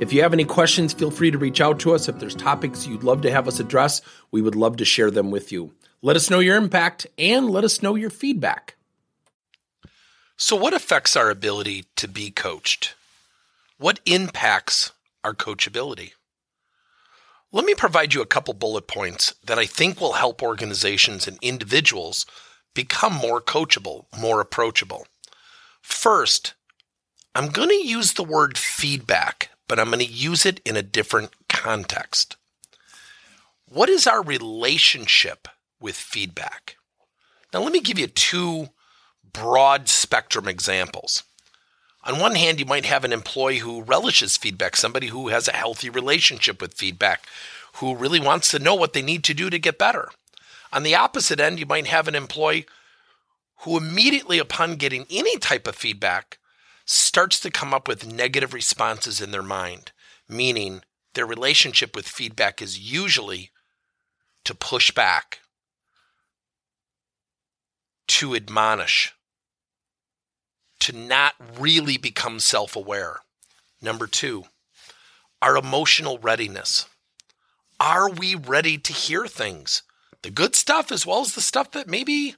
If you have any questions, feel free to reach out to us. If there's topics you'd love to have us address, we would love to share them with you. Let us know your impact and let us know your feedback. So, what affects our ability to be coached? What impacts our coachability? Let me provide you a couple bullet points that I think will help organizations and individuals become more coachable, more approachable. First, I'm going to use the word feedback but I'm going to use it in a different context. What is our relationship with feedback? Now, let me give you two broad spectrum examples. On one hand, you might have an employee who relishes feedback, somebody who has a healthy relationship with feedback, who really wants to know what they need to do to get better. On the opposite end, you might have an employee who immediately upon getting any type of feedback starts to come up with negative responses in their mind, meaning their relationship with feedback is usually to push back, to admonish, to not really become self aware. Number two, our emotional readiness. Are we ready to hear things? The good stuff as well as the stuff that maybe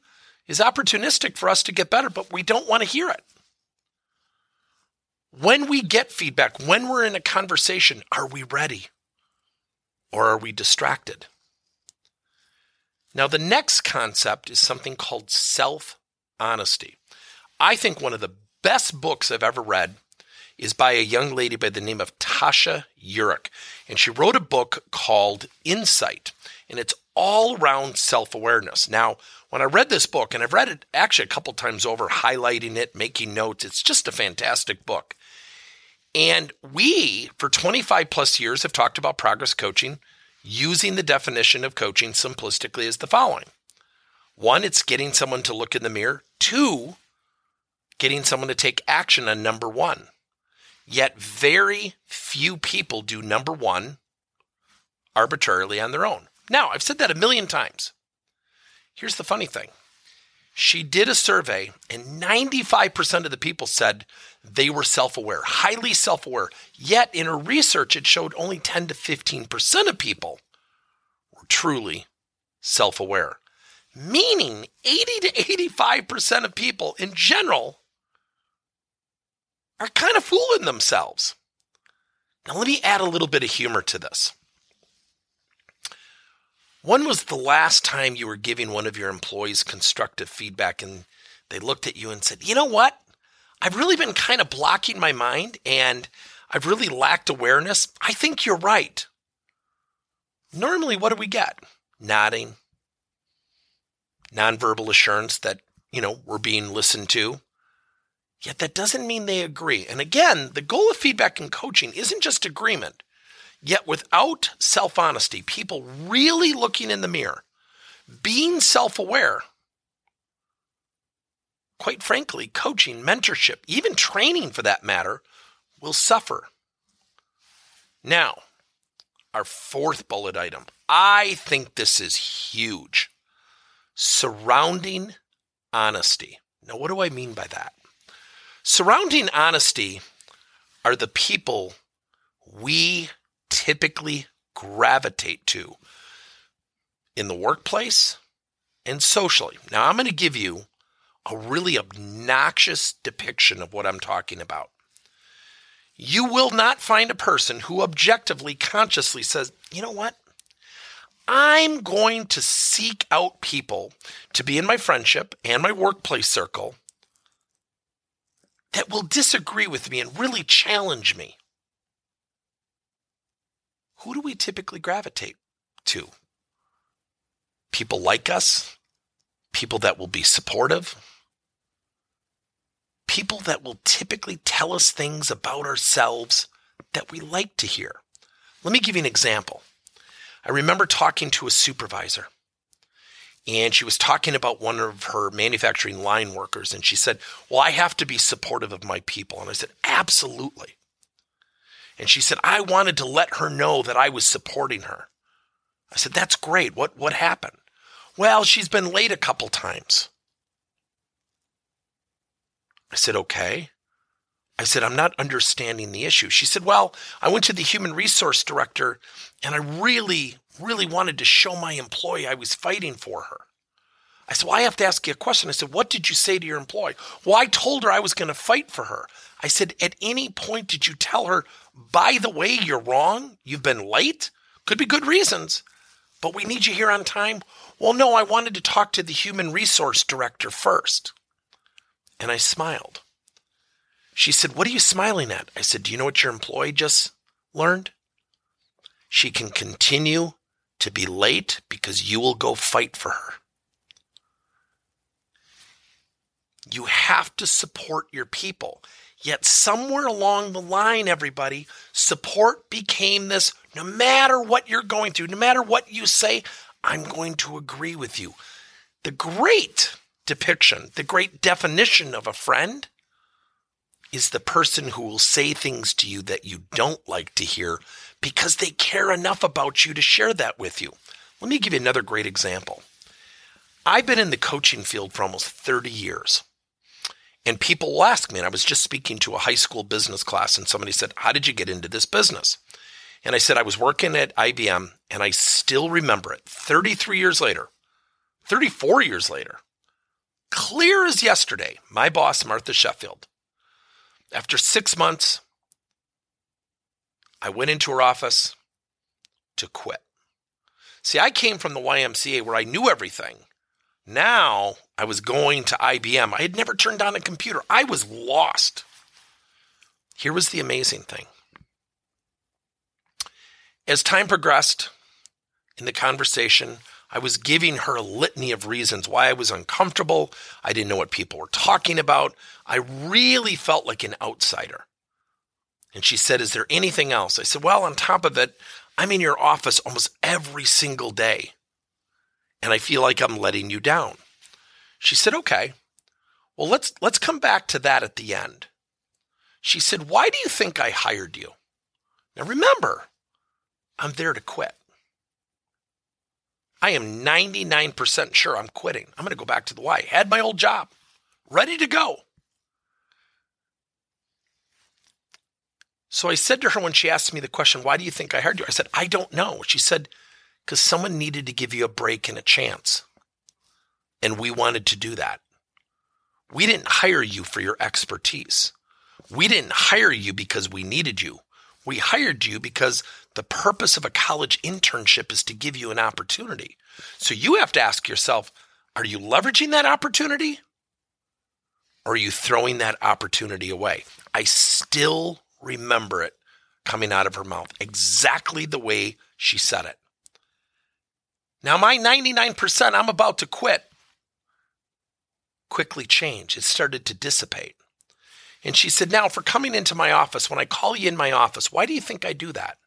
is opportunistic for us to get better, but we don't want to hear it. When we get feedback, when we're in a conversation, are we ready? Or are we distracted? Now, the next concept is something called self honesty. I think one of the best books I've ever read is by a young lady by the name of Tasha Eurich. And she wrote a book called Insight, and it's all around self awareness. Now, when I read this book, and I've read it actually a couple times over, highlighting it, making notes, it's just a fantastic book. And we, for 25 plus years, have talked about progress coaching using the definition of coaching simplistically as the following one, it's getting someone to look in the mirror. Two, getting someone to take action on number one. Yet, very few people do number one arbitrarily on their own. Now, I've said that a million times. Here's the funny thing she did a survey, and 95% of the people said they were self aware, highly self aware. Yet in her research, it showed only 10 to 15% of people were truly self aware, meaning 80 to 85% of people in general are kind of fooling themselves. Now, let me add a little bit of humor to this. When was the last time you were giving one of your employees constructive feedback and they looked at you and said, you know what? I've really been kind of blocking my mind and I've really lacked awareness. I think you're right. Normally, what do we get? Nodding, nonverbal assurance that, you know, we're being listened to. Yet that doesn't mean they agree. And again, the goal of feedback and coaching isn't just agreement. Yet without self honesty, people really looking in the mirror, being self aware, quite frankly, coaching, mentorship, even training for that matter, will suffer. Now, our fourth bullet item. I think this is huge. Surrounding honesty. Now, what do I mean by that? Surrounding honesty are the people we typically gravitate to in the workplace and socially. Now, I'm going to give you a really obnoxious depiction of what I'm talking about. You will not find a person who objectively, consciously says, you know what? I'm going to seek out people to be in my friendship and my workplace circle that will disagree with me and really challenge me who do we typically gravitate to? People like us, people that will be supportive, people that will typically tell us things about ourselves that we like to hear. Let me give you an example. I remember talking to a supervisor and she was talking about one of her manufacturing line workers and she said well i have to be supportive of my people and i said absolutely and she said i wanted to let her know that i was supporting her i said that's great what what happened well she's been late a couple times i said okay i said i'm not understanding the issue she said well i went to the human resource director and i really really wanted to show my employee I was fighting for her. I said, Well, I have to ask you a question. I said, What did you say to your employee? Well, I told her I was going to fight for her. I said, At any point did you tell her, by the way, you're wrong? You've been late? Could be good reasons, but we need you here on time. Well, no, I wanted to talk to the human resource director first. And I smiled. She said, What are you smiling at? I said, Do you know what your employee just learned? She can continue to be late because you will go fight for her. You have to support your people. Yet, somewhere along the line, everybody, support became this no matter what you're going through, no matter what you say, I'm going to agree with you. The great depiction, the great definition of a friend is the person who will say things to you that you don't like to hear because they care enough about you to share that with you. Let me give you another great example. I've been in the coaching field for almost 30 years. And people will ask me, and I was just speaking to a high school business class, and somebody said, How did you get into this business? And I said, I was working at IBM, and I still remember it 33 years later, 34 years later, clear as yesterday. My boss, Martha Sheffield, after six months, I went into her office to quit. See, I came from the YMCA where I knew everything. Now I was going to IBM. I had never turned on a computer. I was lost. Here was the amazing thing. As time progressed in the conversation, I was giving her a litany of reasons why I was uncomfortable. I didn't know what people were talking about. I really felt like an outsider. And she said, Is there anything else? I said, Well, on top of it, I'm in your office almost every single day. And I feel like I'm letting you down. She said, Okay. Well, let's let's come back to that at the end. She said, Why do you think I hired you? Now remember, I'm there to quit. I am 99% sure I'm quitting. I'm going to go back to the Y. Had my old job, ready to go. So I said to her when she asked me the question, Why do you think I hired you? I said, I don't know. She said, Because someone needed to give you a break and a chance. And we wanted to do that. We didn't hire you for your expertise. We didn't hire you because we needed you. We hired you because the purpose of a college internship is to give you an opportunity. So you have to ask yourself are you leveraging that opportunity? Or are you throwing that opportunity away? I still remember it coming out of her mouth exactly the way she said it. Now, my 99% I'm about to quit quickly changed. It started to dissipate. And she said, Now, for coming into my office, when I call you in my office, why do you think I do that?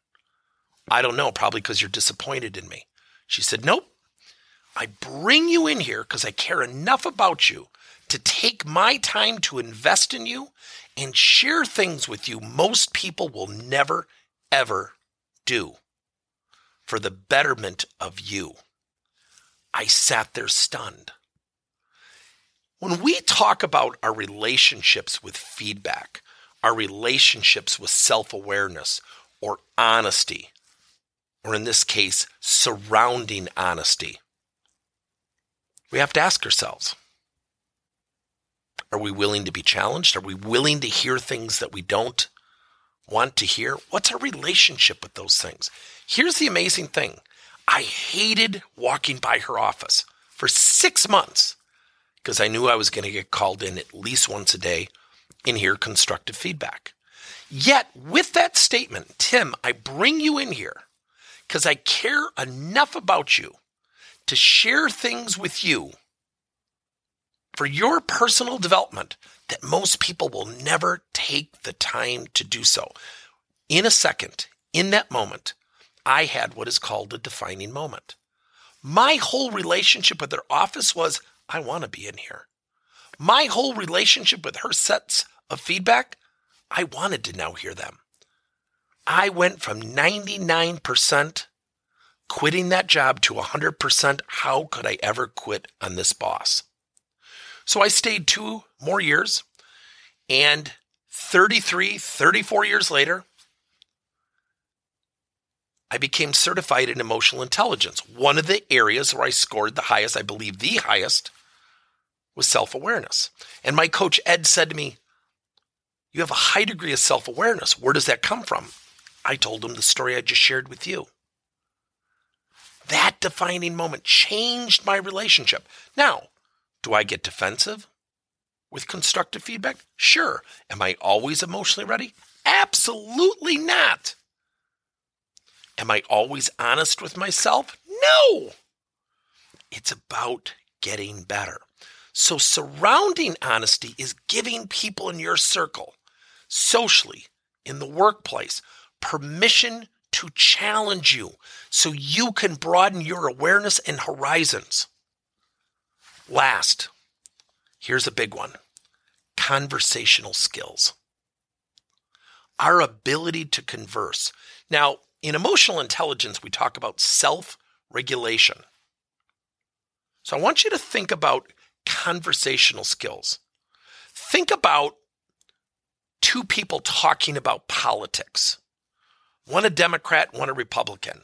I don't know, probably because you're disappointed in me. She said, Nope. I bring you in here because I care enough about you to take my time to invest in you and share things with you most people will never, ever do for the betterment of you. I sat there stunned. When we talk about our relationships with feedback, our relationships with self awareness or honesty, or in this case, surrounding honesty, we have to ask ourselves are we willing to be challenged? Are we willing to hear things that we don't want to hear? What's our relationship with those things? Here's the amazing thing I hated walking by her office for six months because I knew I was going to get called in at least once a day and hear constructive feedback. Yet, with that statement, Tim, I bring you in here because I care enough about you to share things with you for your personal development that most people will never take the time to do so. In a second, in that moment, I had what is called a defining moment. My whole relationship with her office was, I want to be in here. My whole relationship with her sets of feedback, I wanted to now hear them. I went from 99% quitting that job to 100%. How could I ever quit on this boss? So I stayed two more years, and 33, 34 years later, I became certified in emotional intelligence. One of the areas where I scored the highest, I believe the highest, was self awareness. And my coach, Ed, said to me, You have a high degree of self awareness. Where does that come from? I told him the story I just shared with you. That defining moment changed my relationship. Now, do I get defensive with constructive feedback? Sure. Am I always emotionally ready? Absolutely not. Am I always honest with myself? No. It's about getting better. So, surrounding honesty is giving people in your circle, socially, in the workplace, permission to challenge you so you can broaden your awareness and horizons. Last, here's a big one conversational skills. Our ability to converse. Now, in emotional intelligence, we talk about self regulation. So I want you to think about conversational skills. Think about two people talking about politics one a Democrat, one a Republican.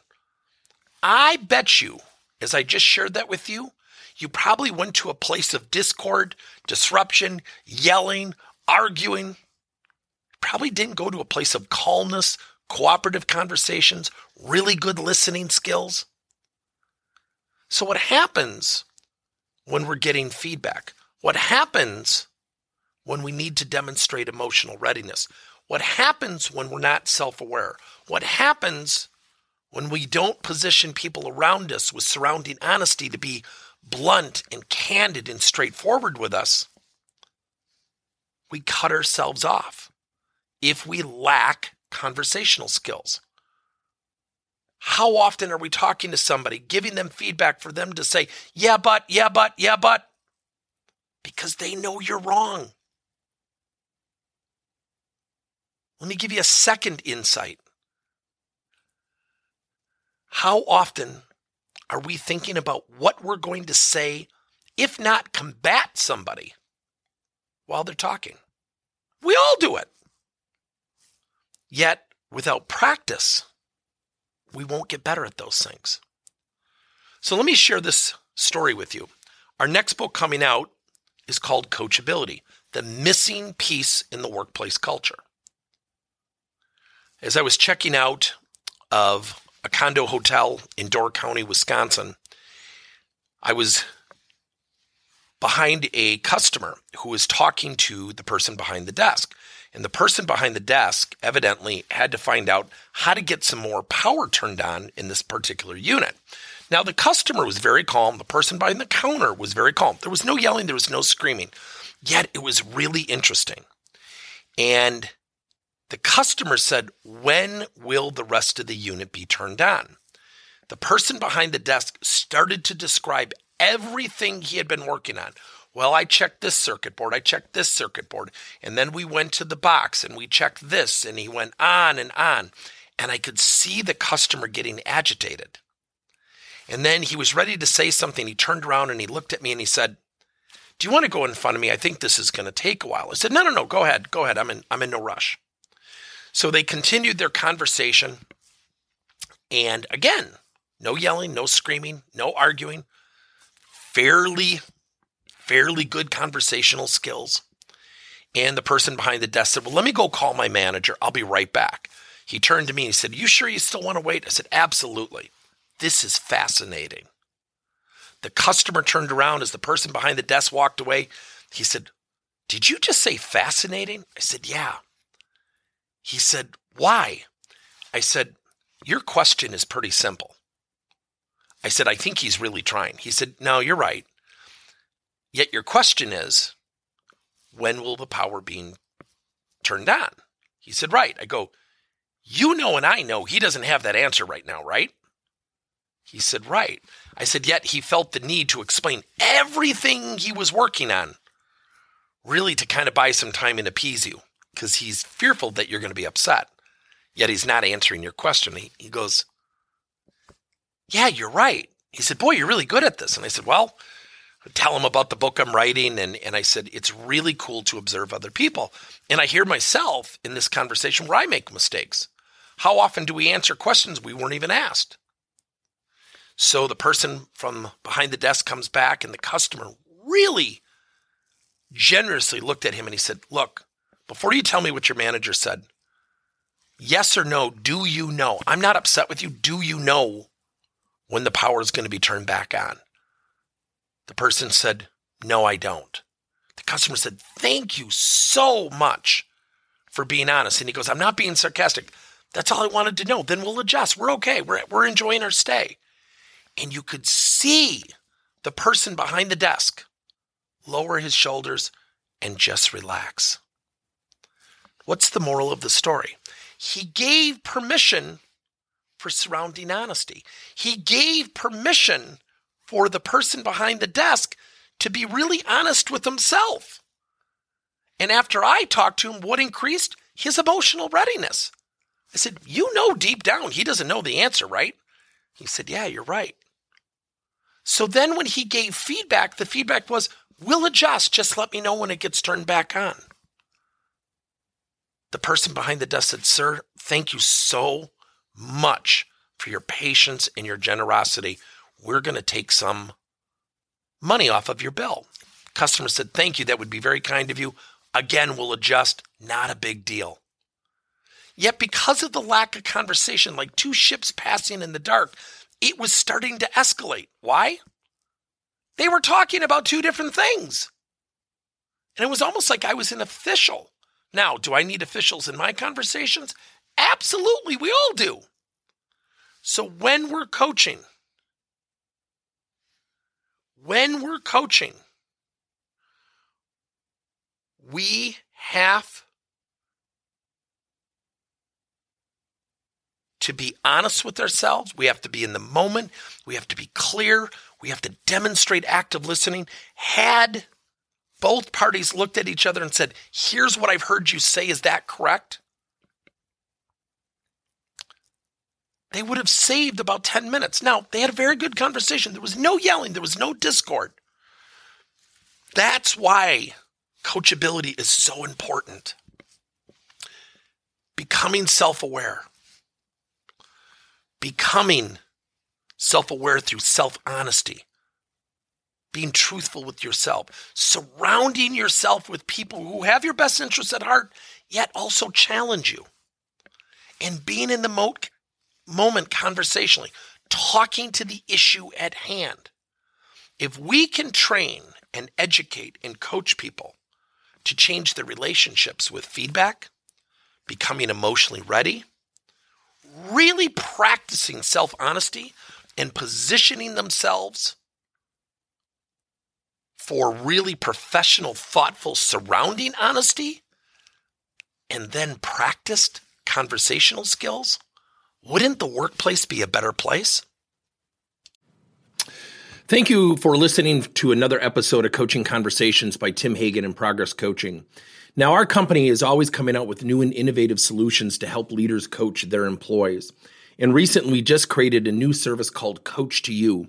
I bet you, as I just shared that with you, you probably went to a place of discord, disruption, yelling, arguing. Probably didn't go to a place of calmness, cooperative conversations, really good listening skills. So, what happens when we're getting feedback? What happens when we need to demonstrate emotional readiness? What happens when we're not self aware? What happens when we don't position people around us with surrounding honesty to be blunt and candid and straightforward with us? We cut ourselves off if we lack conversational skills. How often are we talking to somebody, giving them feedback for them to say, yeah, but, yeah, but, yeah, but? Because they know you're wrong. Let me give you a second insight. How often are we thinking about what we're going to say, if not combat somebody while they're talking? We all do it. Yet, without practice, we won't get better at those things. So, let me share this story with you. Our next book coming out is called Coachability The Missing Piece in the Workplace Culture. As I was checking out of a condo hotel in Door County, Wisconsin, I was behind a customer who was talking to the person behind the desk. And the person behind the desk evidently had to find out how to get some more power turned on in this particular unit. Now, the customer was very calm. The person behind the counter was very calm. There was no yelling, there was no screaming. Yet it was really interesting. And the customer said, When will the rest of the unit be turned on? The person behind the desk started to describe everything he had been working on. Well, I checked this circuit board, I checked this circuit board, and then we went to the box and we checked this, and he went on and on. And I could see the customer getting agitated. And then he was ready to say something. He turned around and he looked at me and he said, Do you want to go in front of me? I think this is going to take a while. I said, No, no, no, go ahead. Go ahead. I'm in, I'm in no rush. So they continued their conversation. And again, no yelling, no screaming, no arguing. Fairly, fairly good conversational skills. And the person behind the desk said, Well, let me go call my manager. I'll be right back. He turned to me and he said, You sure you still want to wait? I said, Absolutely. This is fascinating. The customer turned around as the person behind the desk walked away. He said, Did you just say fascinating? I said, Yeah. He said, Why? I said, Your question is pretty simple. I said, I think he's really trying. He said, No, you're right. Yet your question is, When will the power being turned on? He said, Right. I go, You know, and I know he doesn't have that answer right now, right? He said, Right. I said, Yet he felt the need to explain everything he was working on, really to kind of buy some time and appease you, because he's fearful that you're going to be upset. Yet he's not answering your question. He, he goes, Yeah, you're right. He said, Boy, you're really good at this. And I said, Well, tell him about the book I'm writing. And, and I said, It's really cool to observe other people. And I hear myself in this conversation where I make mistakes. How often do we answer questions we weren't even asked? So the person from behind the desk comes back, and the customer really generously looked at him and he said, Look, before you tell me what your manager said, yes or no, do you know? I'm not upset with you. Do you know when the power is going to be turned back on? The person said, No, I don't. The customer said, Thank you so much for being honest. And he goes, I'm not being sarcastic. That's all I wanted to know. Then we'll adjust. We're okay. We're, we're enjoying our stay. And you could see the person behind the desk lower his shoulders and just relax. What's the moral of the story? He gave permission for surrounding honesty. He gave permission for the person behind the desk to be really honest with himself. And after I talked to him, what increased? His emotional readiness. I said, You know deep down he doesn't know the answer, right? He said, Yeah, you're right. So then when he gave feedback, the feedback was, We'll adjust. Just let me know when it gets turned back on. The person behind the desk said, Sir, thank you so much for your patience and your generosity we're going to take some money off of your bill. Customer said, Thank you. That would be very kind of you. Again, we'll adjust. Not a big deal. Yet, because of the lack of conversation, like two ships passing in the dark, it was starting to escalate. Why? They were talking about two different things. And it was almost like I was an official. Now, do I need officials in my conversations? Absolutely, we all do. So when we're coaching, when we're coaching, we have to be honest with ourselves. We have to be in the moment. We have to be clear. We have to demonstrate active listening. Had both parties looked at each other and said, Here's what I've heard you say, is that correct? they would have saved about 10 minutes. Now, they had a very good conversation. There was no yelling, there was no discord. That's why coachability is so important. Becoming self aware, becoming self aware through self honesty, being truthful with yourself, surrounding yourself with people who have your best interests at heart, yet also challenge you, and being in the mode moment conversationally, talking to the issue at hand. If we can train and educate and coach people to change their relationships with feedback, becoming emotionally ready, really practicing self honesty and positioning themselves for really professional, thoughtful, surrounding honesty, and then practiced conversational skills, wouldn't the workplace be a better place? Thank you for listening to another episode of Coaching Conversations by Tim Hagen and Progress Coaching. Now, our company is always coming out with new and innovative solutions to help leaders coach their employees. And recently, we just created a new service called Coach to You,